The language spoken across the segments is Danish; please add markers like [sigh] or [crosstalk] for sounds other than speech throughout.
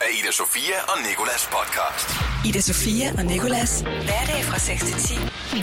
af Ida Sofia og Nikolas podcast. Ida Sofia og Nikolas. Hverdag fra 6 til 10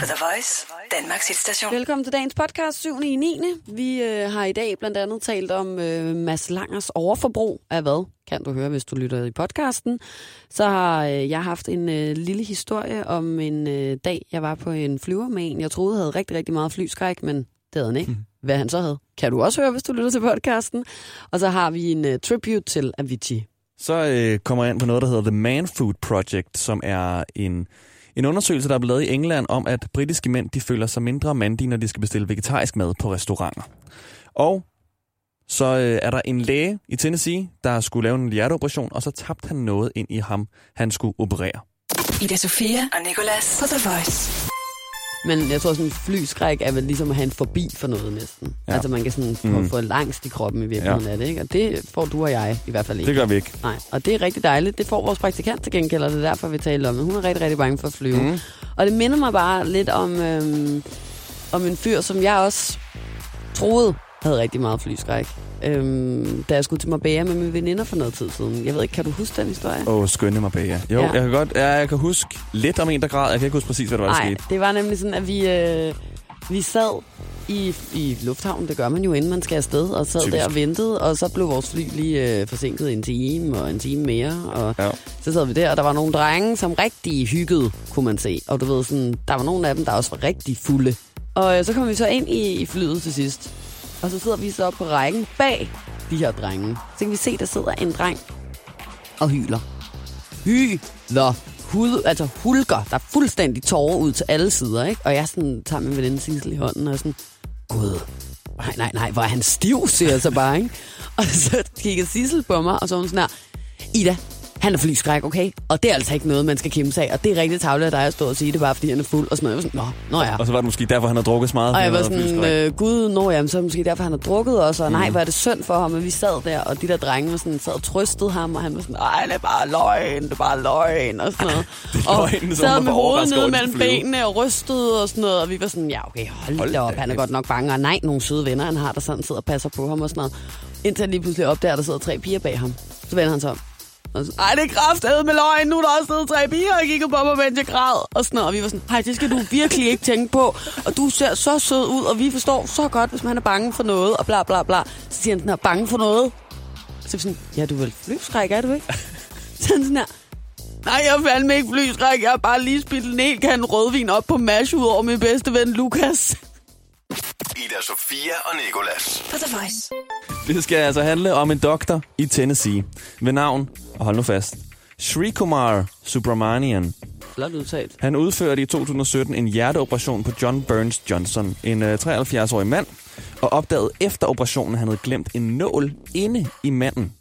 på The Voice, Danmarks hitstation. Velkommen til dagens podcast 7. i 9. Vi øh, har i dag blandt andet talt om øh, Mads Langers overforbrug af hvad? Kan du høre, hvis du lytter i podcasten. Så har øh, jeg haft en øh, lille historie om en øh, dag, jeg var på en flyver med en, jeg troede havde rigtig, rigtig meget flyskræk, men det havde han ikke. Mhm. Hvad han så havde, kan du også høre, hvis du lytter til podcasten. Og så har vi en øh, tribute til Avicii. Så øh, kommer jeg ind på noget, der hedder The Man Food Project, som er en, en undersøgelse, der er blevet lavet i England om, at britiske mænd de føler sig mindre mandige, når de skal bestille vegetarisk mad på restauranter. Og så øh, er der en læge i Tennessee, der skulle lave en hjerteoperation, og så tabte han noget ind i ham, han skulle operere. Ida Sofia og Nicolas på The Voice. Men jeg tror, sådan en flyskræk er vel ligesom at have en forbi for noget næsten. Ja. Altså man kan sådan få, Mm. få langst i kroppen i virkeligheden ja. af det, ikke? Og det får du og jeg i hvert fald ikke. Det gør vi ikke. Nej, og det er rigtig dejligt. Det får vores praktikant til gengæld, og det er derfor, vi taler om det. Hun er rigtig, rigtig bange for at flyve. Mm. Og det minder mig bare lidt om, øhm, om en fyr, som jeg også troede havde rigtig meget flyskræk. Øhm, da jeg skulle til Marbella med mine veninder for noget tid siden. Jeg ved ikke, kan du huske den historie? Åh, oh, skønne ja. Jo, Ja. ja. jeg kan godt, ja, jeg kan huske lidt om en, der græd. Jeg kan ikke huske præcis, hvad der var, der Nej, skete. det var nemlig sådan, at vi, øh, vi sad i, i lufthavnen, det gør man jo, inden man skal afsted, og sad Typisk. der og ventede, og så blev vores fly lige øh, forsinket en time og en time mere, og Ja. så sad vi der, og der var nogle drenge, som rigtig hyggede, kunne man se, og du ved sådan, der var nogle af dem, der også var rigtig fulde. Og øh, så kom vi så ind i, i flyet til sidst, og så sidder vi så oppe på rækken bag de her drenge. Så kan vi se, der sidder en dreng og hyler. Hyler. Hud, altså hulker. Der er fuldstændig tårer ud til alle sider, ikke? Og jeg sådan, tager min veninde Sissel i hånden og sådan, Gud, nej, nej, nej, hvor er han stiv, siger jeg så bare, ikke? Og så kigger Sissel på mig, og så er hun sådan her, Ida, han er flyskræk, okay? Og det er altså ikke noget, man skal kæmpe sig af. Og det er rigtig tavligt af dig at stå og sige det, bare fordi han er fuld. Og sådan noget. Jeg var sådan, nå, nå ja. Og så var det måske derfor, han har drukket så meget. Og jeg var sådan, øh, gud, nå jamen, så er det måske derfor, han har drukket også, og nej, hvor er det synd for ham, og vi sad der, og de der drenge var sådan, sad og trøstede ham, og han var sådan, nej, det er bare løgn, det er bare løgn, og sådan noget. [laughs] Det er og løgn, som sad var med hovedet nede at mellem benene og rystede og sådan noget, og vi var sådan, ja, okay, hold, Hold da op, han er godt nok bange, og nej, nogle søde venner, han har, der sådan sidder og passer på ham og sådan noget. Indtil han lige pludselig opdager, at der sidder tre piger bag ham. Så vender han sig om. Og så, Ej, det er kraftedet med løgn. Nu er der også siddet tre piger og kigget på mig, mens jeg græd. Og sådan. Og vi var sådan, hej, det skal du virkelig ikke tænke på. Og du ser så sød ud, og vi forstår så godt, hvis man er bange for noget, og bla bla bla. Så siger han sådan her, bange for noget. Så er vi sådan, ja, du er vel flyskræk, er du ikke? [laughs] Så han sådan her, nej, jeg er fandme ikke flyskræk. Jeg har bare lige spildt en hel kan rødvin op på mash ud over min bedste ven, Lukas. Ida Sofia og Nikolas. På The Voice. Det skal altså handle om en doktor i Tennessee ved navn, og hold nu fast, Sri Kumar Subramanian. Flot udtalt. Han udførte i 2017 en hjerteoperation på John Burns Johnson, en øh, 73-årig mand, og opdagede efter operationen, at han havde glemt en nål inde i manden.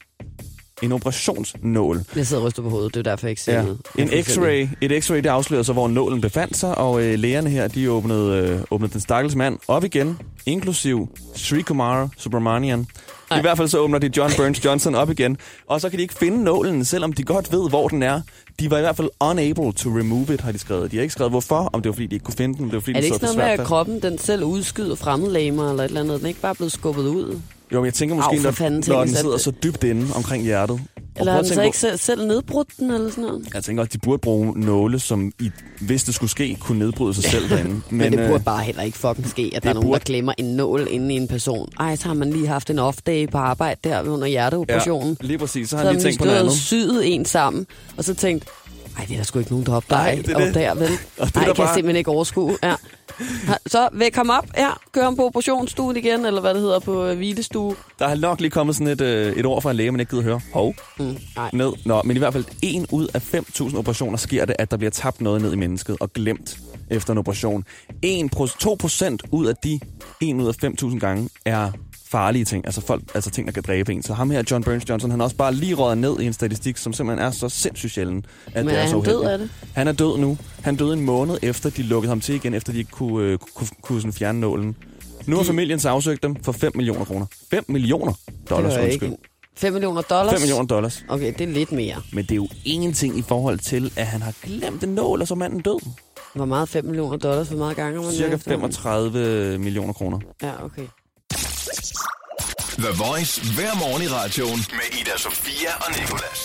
En operationsnål. Jeg sidder og ryster på hovedet, det er derfor, jeg ikke siger Ja. noget. En x-ray, et x-ray, det afslørede så, hvor nålen befandt sig, og øh, lægerne her, de åbnede, øh, åbnede den stakkels mand op igen, inklusiv Sri Kumar Subramanian. Ej. I hvert fald så åbner de John Burns Johnson op igen, og så kan de ikke finde nålen, selvom de godt ved, hvor den er. De var i hvert fald unable to remove it, har de skrevet. De har ikke skrevet, hvorfor, om det var, fordi de ikke kunne finde den, om det var, fordi Er det den ikke noget med, at kroppen den selv udskyder fremmedlamer eller et eller andet? Den er ikke bare blevet skubbet ud? Jo, men jeg tænker måske, Au, når, fanden, når den sidder så dybt inde omkring hjertet. Eller har den så på- ikke selv, selv nedbrudt den eller sådan noget? Jeg tænker også, de burde bruge nåle, som i, hvis det skulle ske, kunne nedbryde sig selv derinde. [laughs] Men, Men, det øh, burde bare heller ikke fucking ske, at der er nogen, burde- der glemmer en nål inde i en person. Ej, så har man lige haft en off-day på arbejde der under hjerteoperationen. Ja, lige præcis. Så så har har han lige tænkt på noget andet. syet en sammen, og så tænkt, ej, det er der sgu ikke nogen, der Nej, opdager, det er opdager vel? [laughs] Og det er Nej, der jeg kan bare- simpelthen ikke overskue. Ja. Så væk ham op, ja, kør ham på operationsstuen igen, eller hvad det hedder på øh, hvilestue. Der er nok lige kommet sådan et, øh, et ord fra en læge, man ikke gider høre. Hov, Mm, nej. ned. Nå, men i hvert fald en ud af 5.000 operationer sker det, at der bliver tabt noget ned i mennesket og glemt efter en operation. 1 2 procent ud af de 1 ud af 5.000 gange er farlige ting, altså folk, altså ting, der kan dræbe en. Så ham her, John Burns Johnson, han er også bare lige røget ned i en statistik, som simpelthen er så sindssygt sjælden, at Men det er, er så han død af det? Han er død nu. Han døde en måned efter, de lukkede ham til igen, efter de ikke kunne, øh, kunne, kunne sådan fjerne nålen. Nu har familien så afsøgt dem for 5 millioner kroner. 5 millioner dollars, undskyld. ikke 5 millioner dollars? 5 millioner dollars. Okay, det er lidt mere. Men det er jo ingenting i forhold til, at han har glemt en nål, og så er manden død. Hvor meget 5 millioner dollars? Hvor meget gange man Cirka været efter? 35 millioner kroner. Ja, okay. The Voice hver morgen i radioen med Ida Sofia og Nicolas.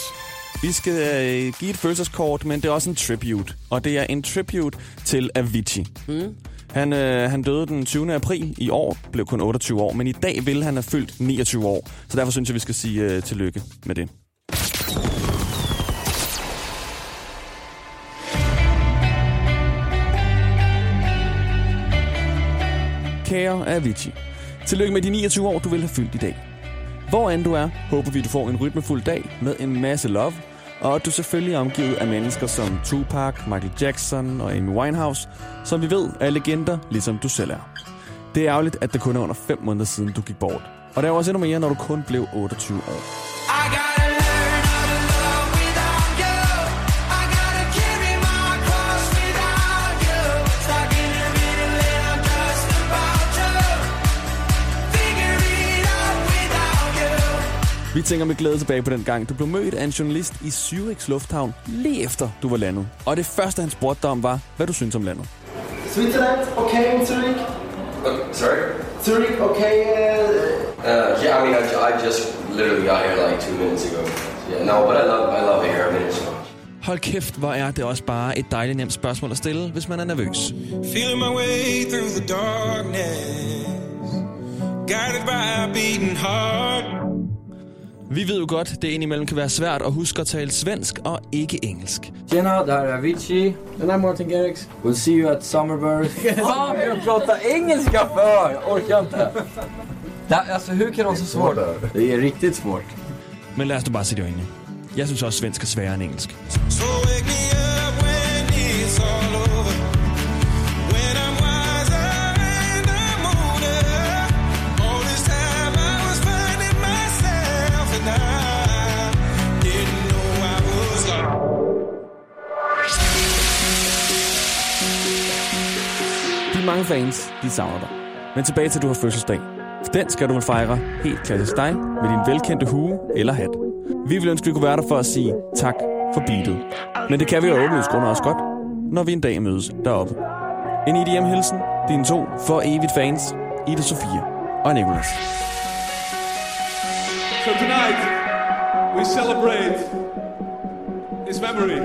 Vi skal øh, give et følelseskort, men det er også en tribute. Og det er en tribute til Avicii. Mm. Han, øh, han døde den 20. april i år, blev kun 28 år, men i dag vil han have fyldt 29 år. Så derfor synes jeg, vi skal sige øh, tillykke med det. Kære Avicii, tillykke med de 29 år, du vil have fyldt i dag. Hvor end du er, håber vi, du får en rytmefuld dag med en masse love, og at du selvfølgelig er omgivet af mennesker som Tupac, Michael Jackson og Amy Winehouse, som vi ved er legender, ligesom du selv er. Det er ærgerligt, at det kun er under 5 måneder siden, du gik bort. Og det er også endnu mere, når du kun blev 28 år. I got Vi tænker med glæde tilbage på den gang, du blev mødt af en journalist i Zürichs Lufthavn lige efter du var landet. Og det første, han spurgte dig om, var, hvad du synes om landet. Switzerland, okay in Zurich? Uh, sorry? Zurich, okay? Uh, Uh, yeah, I mean, I, I just literally got here like two minutes ago. Yeah, no, but I love, I love it here. I mean, it's much. Hold kæft, hvor er det også bare et dejligt nemt spørgsmål at stille, hvis man er nervøs. Feeling my way through the darkness. Guided by a beating heart. Vi ved jo godt, det indimellem kan være svært at huske at tale svensk og ikke engelsk. Tjena, det här är Avicii. den här Martin Garrix. We'll see you at Summerburst. [laughs] Fan, jag pratar engelska för! Orkar inte. Det, alltså, hur kan de så svårt? Det är riktigt svårt. Men lad os nu bare se det i øjnene. Jeg synes også, svensk er sværere end engelsk. So wake me up when it's all fans, de savner dig. Men tilbage til, du har fødselsdag. For den skal du vel fejre helt klassisk dig med din velkendte hue eller hat. Vi vil ønske, at vi kunne være der for at sige tak for beatet. Men det kan vi jo åbenlyst grund også godt, når vi en dag mødes deroppe. En IDM-hilsen, dine to for evigt fans, Ida Sofia og Nicolas. So tonight, we celebrate his memory.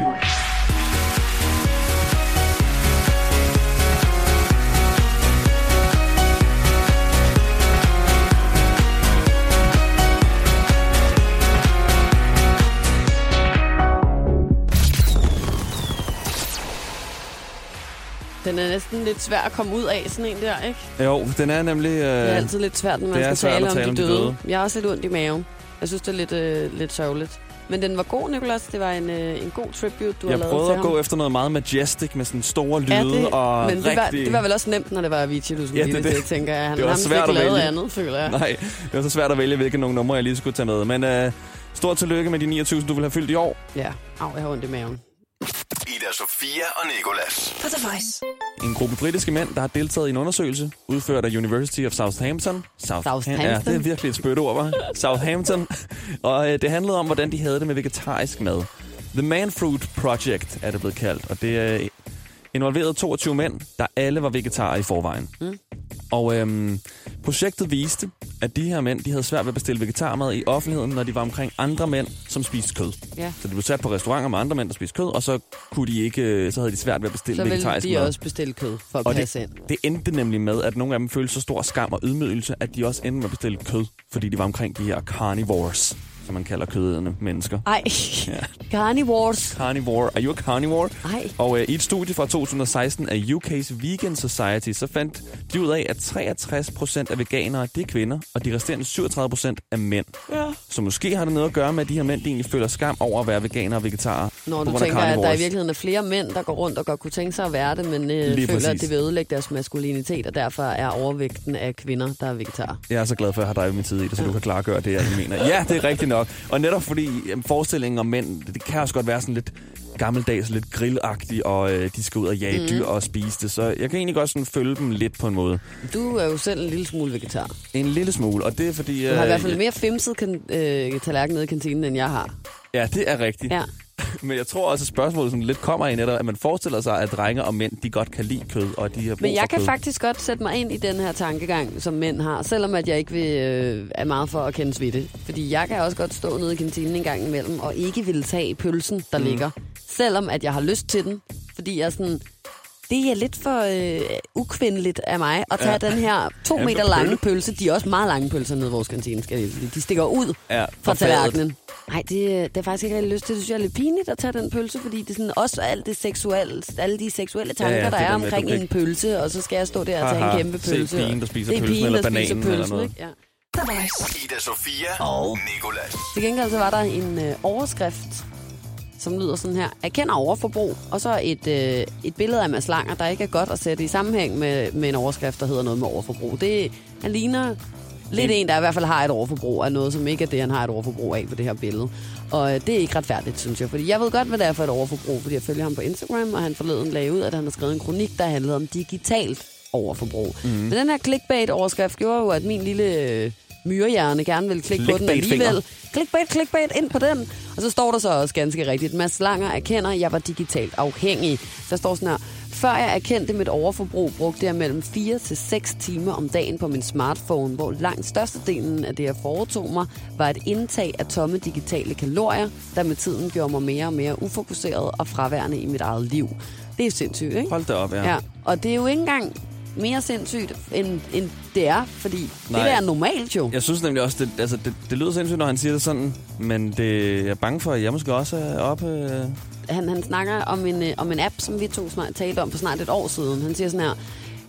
Den er næsten lidt svær at komme ud af, sådan en der, ikke? Jo, den er nemlig... Øh, Det er altid lidt svært, når man skal tale tale om de døde. døde. Jeg har også lidt ondt i maven. Jeg synes, det er lidt, øh, lidt sørgeligt. Men den var god, Nicolas. Det var en, øh, en god tribute, du jeg har lavet prøvede til at ham. gå efter noget meget majestic med sådan store lyde Ja, det, og men det var, rigtig... det var vel også nemt, når det var Avicii, du skulle Ja, det- det, det- tænker jeg. Han det var ham svært fik at vælge. andet, føler jeg. Nej, det var så svært at vælge, hvilke nogle numre, jeg lige skulle tage med. Men øh, stort tillykke med de 29, du vil have fyldt i år. Ja, au, jeg har ondt i maven. Ida Sofia og Nikolas. På The Voice. En gruppe britiske mænd, der har deltaget i en undersøgelse, udført af University of Southampton. South- Southampton. Ja, det er virkelig et spytord, var. Southampton. [laughs] Og øh, det handlede om, hvordan de havde det med vegetarisk mad. The Man Fruit Project er det blevet kaldt, og det øh, involverede 22 mænd, der alle var vegetarer i forvejen. Mm. Og øhm, projektet viste, at de her mænd de havde svært ved at bestille vegetarmad i offentligheden, når de var omkring andre mænd, som spiste kød. Ja. Så de blev sat på restauranter med andre mænd, der spiste kød, og så, kunne de ikke, øh, så havde de svært ved at bestille Så ville vegetarisk de mad. også bestille kød for at Og passe det, ind. det endte nemlig med, at nogle af dem følte så stor skam og ydmygelse, at de også endte med at bestille kød, fordi de var omkring de her carnivores, som man kalder kødædende mennesker. Ej, carnivores. Carnivore. Er you a carnivore? Ej. Og øh, i et studie fra 2016 af UK's Vegan Society, så fandt de ud af, at 63 procent af veganere, det er kvinder, og de resterende 37 procent er mænd. Ja. Så måske har det noget at gøre med, at de her mænd de egentlig føler skam over at være veganere og vegetarer. Når du tænker, at der i virkeligheden er flere mænd, der går rundt og godt kunne tænke sig at være det, men øh, Lige føler, at præcis. det vil ødelægge deres maskulinitet, og derfor er overvægten af kvinder, der er vegetarer. Jeg er så glad for, at jeg har dig i min tid i det, så du kan klargøre det, jeg mener. Ja, det er rigtigt nok. Og netop fordi jamen, forestillingen om mænd, det kan også godt være sådan lidt gammeldags, lidt grillagtig, og øh, de skal ud og jage mm. dyr og spise det. Så jeg kan egentlig godt sådan følge dem lidt på en måde. Du er jo selv en lille smule vegetar. En lille smule, og det er fordi... Du har i øh, hvert fald mere femset kan, øh, tallerken nede i kantinen, end jeg har. Ja, det er rigtigt. Ja. Men jeg tror også, at spørgsmålet sådan lidt kommer ind, at man forestiller sig, at drenge og mænd, de godt kan lide kød, og de har brug Men jeg for kan kød. faktisk godt sætte mig ind i den her tankegang, som mænd har, selvom at jeg ikke vil, øh, er meget for at kendes ved det. Fordi jeg kan også godt stå nede i kantinen en gang imellem, og ikke vil tage pølsen, der mm. ligger. Selvom at jeg har lyst til den. Fordi jeg sådan, det er lidt for øh, ukvindeligt af mig at tage ja. den her to Ja, meter lange pølse. De er også meget lange pølser nede i vores kantine, skal jeg. De stikker ud Ja, fra tallerkenen. Nej, det, det er faktisk ikke rigtig lyst til. Det synes jeg er lidt pinligt at tage den pølse, fordi det er sådan også alt det seksuelle, alle de seksuelle tanker, Ja, ja, der er omkring en pølse, og så skal jeg stå der og tage Haha, en kæmpe se pølse. pigen, og- der spiser det er pølsen, pigen, eller der spiser bananen, eller pølsen, noget. ikke? Ja. Ida Sofia og Nikolas. Til gengæld så var der en øh, overskrift, som lyder sådan her. Erkender overforbrug, og så et, øh, et billede af Mads Langer, der ikke er godt at sætte i sammenhæng med, med en overskrift, der hedder noget med overforbrug. Det, han ligner lidt en, der i hvert fald har et overforbrug af noget, som ikke er det, han har et overforbrug af på det her billede. Og øh, det er ikke retfærdigt, synes jeg. Fordi jeg ved godt, hvad det er for et overforbrug, fordi jeg følger ham på Instagram, og han forleden lagde ud, at han har skrevet en kronik, der handlede om digitalt overforbrug. Mm. Men den her clickbait-overskrift gjorde jo, at min lille øh, myrehjerne gerne ville klikke på den alligevel. Clickbait, clickbait, ind på den. Og så står der så også ganske rigtigt, Mads Langer erkender, at jeg var digitalt afhængig. Der står sådan her, før jeg erkendte mit overforbrug, brugte jeg mellem 4 til 6 timer om dagen på min smartphone, hvor langt størstedelen af det, jeg foretog mig, var et indtag af tomme digitale kalorier, der med tiden gjorde mig mere og mere ufokuseret og fraværende i mit eget liv. Det er sindssygt, ikke? Hold da op, ja. Ja, og det er jo ikke engang mere sindssygt, end, end det er, fordi Nej. Det der er normalt jo. Jeg synes nemlig også, det, altså, det, det lyder sindssygt, når han siger det sådan, men det, jeg er bange for, at jeg måske også er oppe... Øh, han, han snakker om en, øh, om en app, som vi to snart talte om for snart et år siden. Han siger sådan her,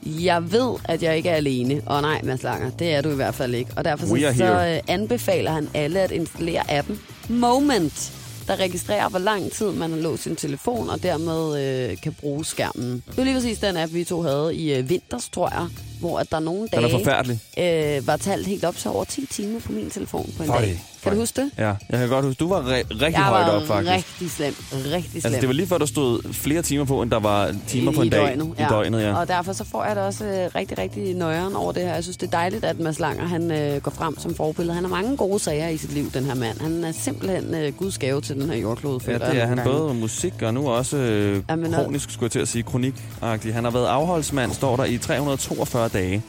jeg ved, at jeg ikke er alene. Og nej, Mads Langer, det er du i hvert fald ikke. Og derfor så, så øh, anbefaler han alle at installere appen Moment, der registrerer, hvor lang tid man har låst sin telefon, og dermed øh, kan bruge skærmen. Det var lige præcis den app, vi to havde i øh, vinters, tror jeg, hvor at der nogle den dage er forfærdelig. øh, var talt helt op til over 10 timer på min telefon på en Føj, dag. Kan du huske det? Ja, jeg kan godt huske, du var re- rigtig jeg højt op, faktisk. rigtig slem. Rigtig slem. Altså, det var lige før, der stod flere timer på, end der var timer på I en dag. døgnet, I døgnet, ja. Og derfor så får jeg det også øh, rigtig, rigtig nøjeren over det her. Jeg synes, det er dejligt, at Mads Langer han, øh, går frem som forbillede. Han har mange gode sager i sit liv, den her mand. Han er simpelthen øh, guds gave til den her jordklode. Ja, det er han gange. både musik og nu også øh, Jamen, og- kronisk, skulle jeg til at sige, kronik -agtig. Han har været afholdsmand, står der, i 342 dage.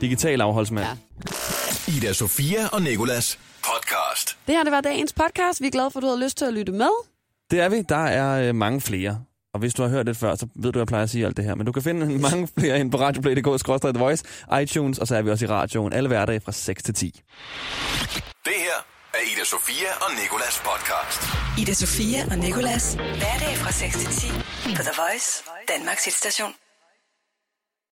Digital afholdsmand. Ja. Ida Sofia og Nikolas podcast. Det her det var dagens podcast. Vi er glade for, at du havde lyst til at lytte med. Det er vi. Der er øh, mange flere. Og hvis du har hørt det før, så ved du, at jeg plejer at sige alt det her. Men du kan finde [laughs] mange flere ind på radioplay.dk, Voice, iTunes, og så er vi også i radioen alle hverdage fra 6 til 10. Det her er Ida Sofia og Nikolas podcast. Ida Sofia og Nikolas. Hverdag fra 6 til 10 på The Voice, Danmarks hitstation.